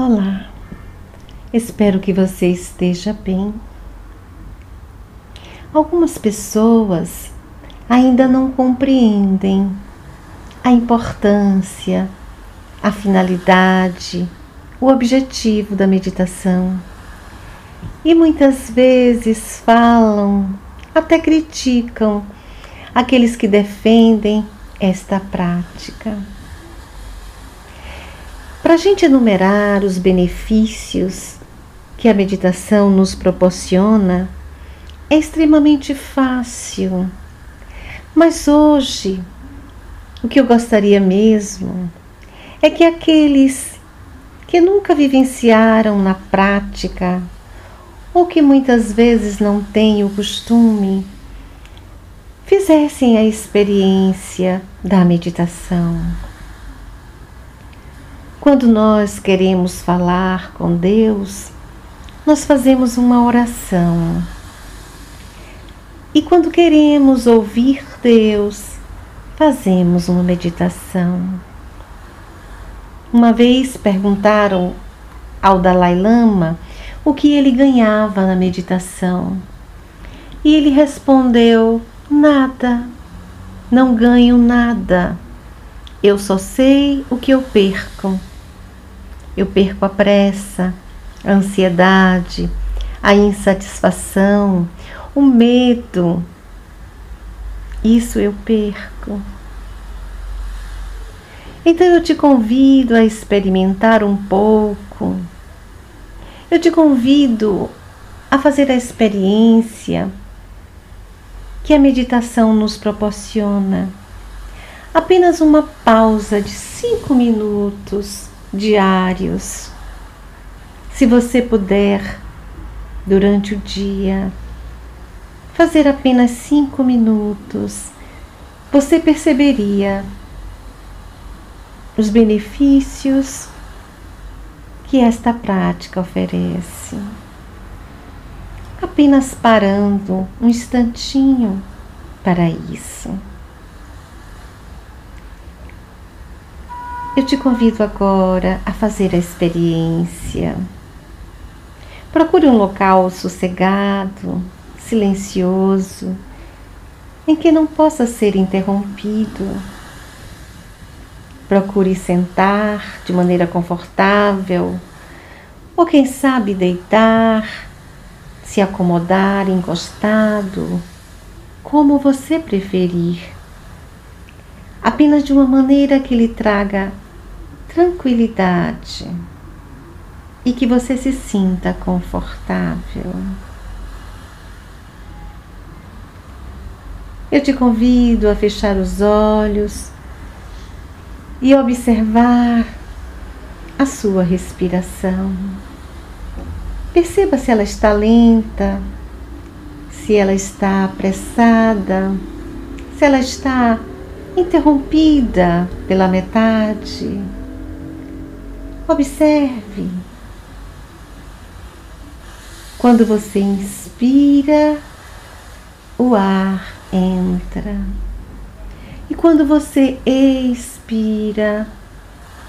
Olá, espero que você esteja bem. Algumas pessoas ainda não compreendem a importância, a finalidade, o objetivo da meditação. E muitas vezes falam, até criticam aqueles que defendem esta prática. Para a gente enumerar os benefícios que a meditação nos proporciona, é extremamente fácil. Mas hoje, o que eu gostaria mesmo é que aqueles que nunca vivenciaram na prática ou que muitas vezes não têm o costume, fizessem a experiência da meditação. Quando nós queremos falar com Deus, nós fazemos uma oração. E quando queremos ouvir Deus, fazemos uma meditação. Uma vez perguntaram ao Dalai Lama o que ele ganhava na meditação. E ele respondeu: Nada, não ganho nada. Eu só sei o que eu perco. Eu perco a pressa, a ansiedade, a insatisfação, o medo. Isso eu perco. Então eu te convido a experimentar um pouco. Eu te convido a fazer a experiência que a meditação nos proporciona. Apenas uma pausa de cinco minutos diários. Se você puder, durante o dia, fazer apenas cinco minutos, você perceberia os benefícios que esta prática oferece. Apenas parando um instantinho para isso. Eu te convido agora a fazer a experiência. Procure um local sossegado, silencioso, em que não possa ser interrompido. Procure sentar de maneira confortável, ou quem sabe deitar, se acomodar encostado, como você preferir. Apenas de uma maneira que lhe traga tranquilidade e que você se sinta confortável. Eu te convido a fechar os olhos e observar a sua respiração. Perceba se ela está lenta, se ela está apressada, se ela está interrompida pela metade. Observe. Quando você inspira, o ar entra. E quando você expira,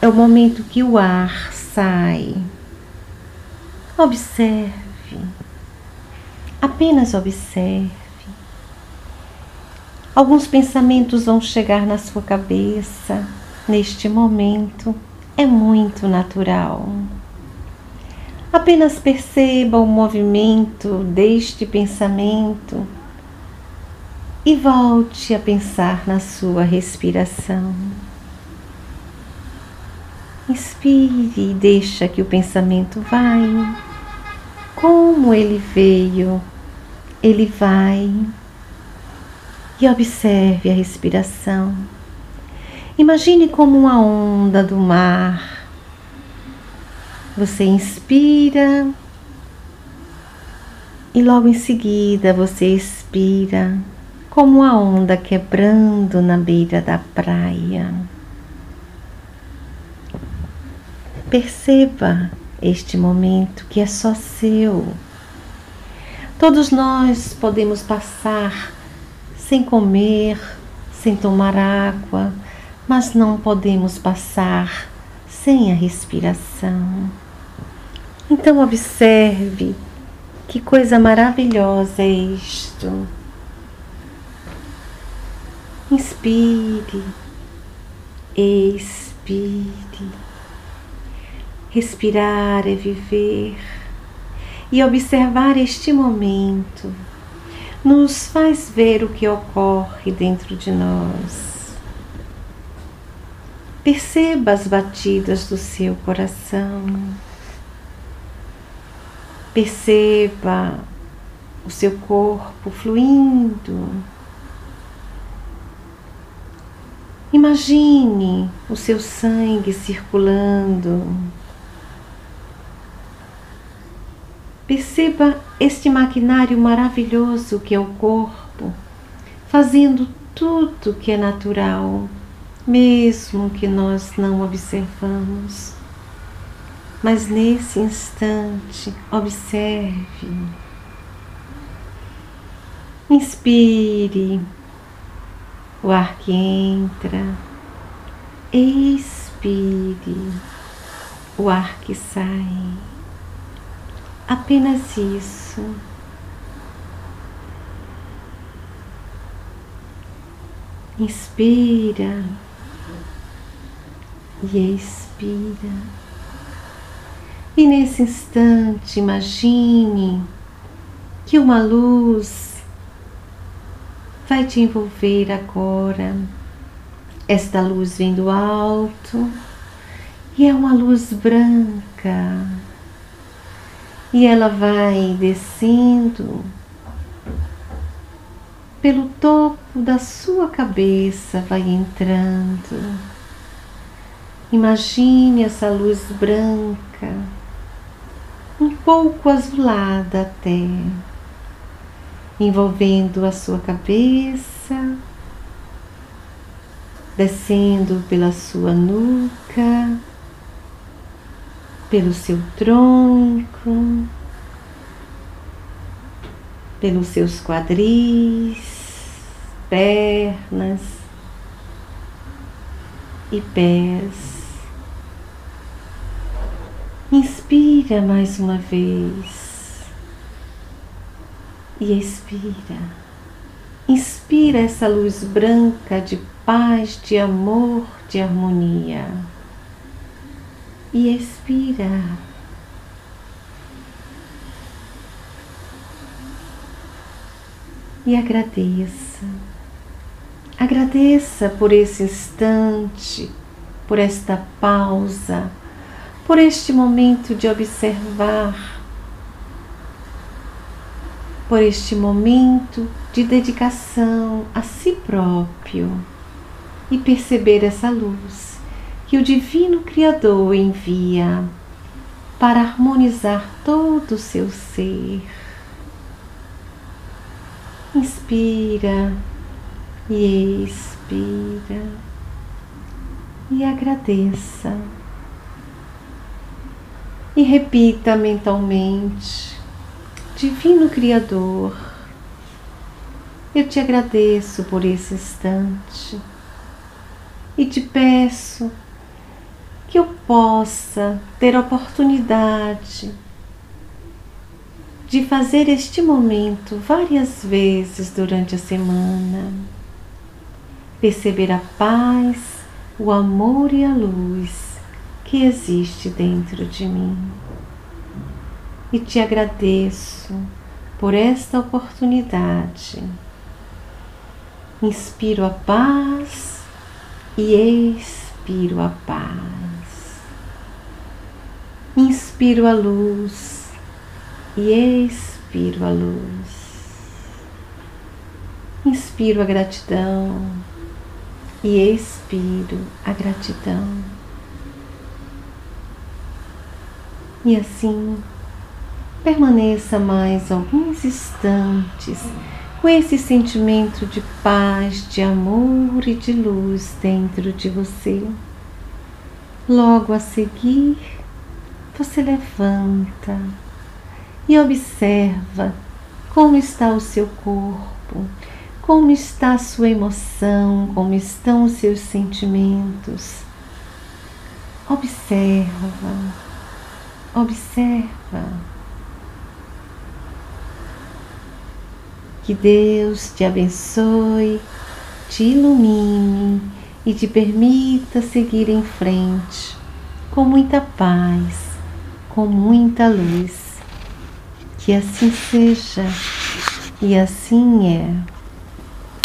é o momento que o ar sai. Observe. Apenas observe. Alguns pensamentos vão chegar na sua cabeça neste momento é muito natural. Apenas perceba o movimento deste pensamento e volte a pensar na sua respiração. Inspire e deixa que o pensamento vai. Como ele veio, ele vai. E observe a respiração. Imagine como uma onda do mar. Você inspira e logo em seguida você expira, como a onda quebrando na beira da praia. Perceba este momento que é só seu. Todos nós podemos passar sem comer, sem tomar água, mas não podemos passar sem a respiração. Então observe que coisa maravilhosa é isto. Inspire, expire. Respirar é viver e observar este momento nos faz ver o que ocorre dentro de nós. Perceba as batidas do seu coração. Perceba o seu corpo fluindo. Imagine o seu sangue circulando. Perceba este maquinário maravilhoso que é o corpo, fazendo tudo que é natural, mesmo que nós não observamos. Mas nesse instante, observe. Inspire o ar que entra, expire o ar que sai. Apenas isso. Inspira e expira. E nesse instante, imagine que uma luz vai te envolver agora. Esta luz vem do alto e é uma luz branca e ela vai descendo pelo topo da sua cabeça, vai entrando. Imagine essa luz branca, um pouco azulada até, envolvendo a sua cabeça, descendo pela sua nuca pelo seu tronco, pelos seus quadris, pernas e pés. Inspira mais uma vez e expira. Inspira essa luz branca de paz, de amor, de harmonia e expira. E agradeça. Agradeça por esse instante, por esta pausa, por este momento de observar, por este momento de dedicação a si próprio e perceber essa luz que o Divino Criador envia para harmonizar todo o seu ser. Inspira e expira e agradeça. E repita mentalmente: Divino Criador, eu te agradeço por esse instante. E te peço que eu possa ter oportunidade de fazer este momento várias vezes durante a semana, perceber a paz, o amor e a luz que existe dentro de mim. E te agradeço por esta oportunidade. Inspiro a paz e expiro a paz. Inspiro a luz e expiro a luz. Inspiro a gratidão e expiro a gratidão. E assim, permaneça mais alguns instantes com esse sentimento de paz, de amor e de luz dentro de você. Logo a seguir, você levanta e observa como está o seu corpo, como está a sua emoção, como estão os seus sentimentos. Observa, Observa. Que Deus te abençoe, te ilumine e te permita seguir em frente com muita paz, com muita luz. Que assim seja e assim é.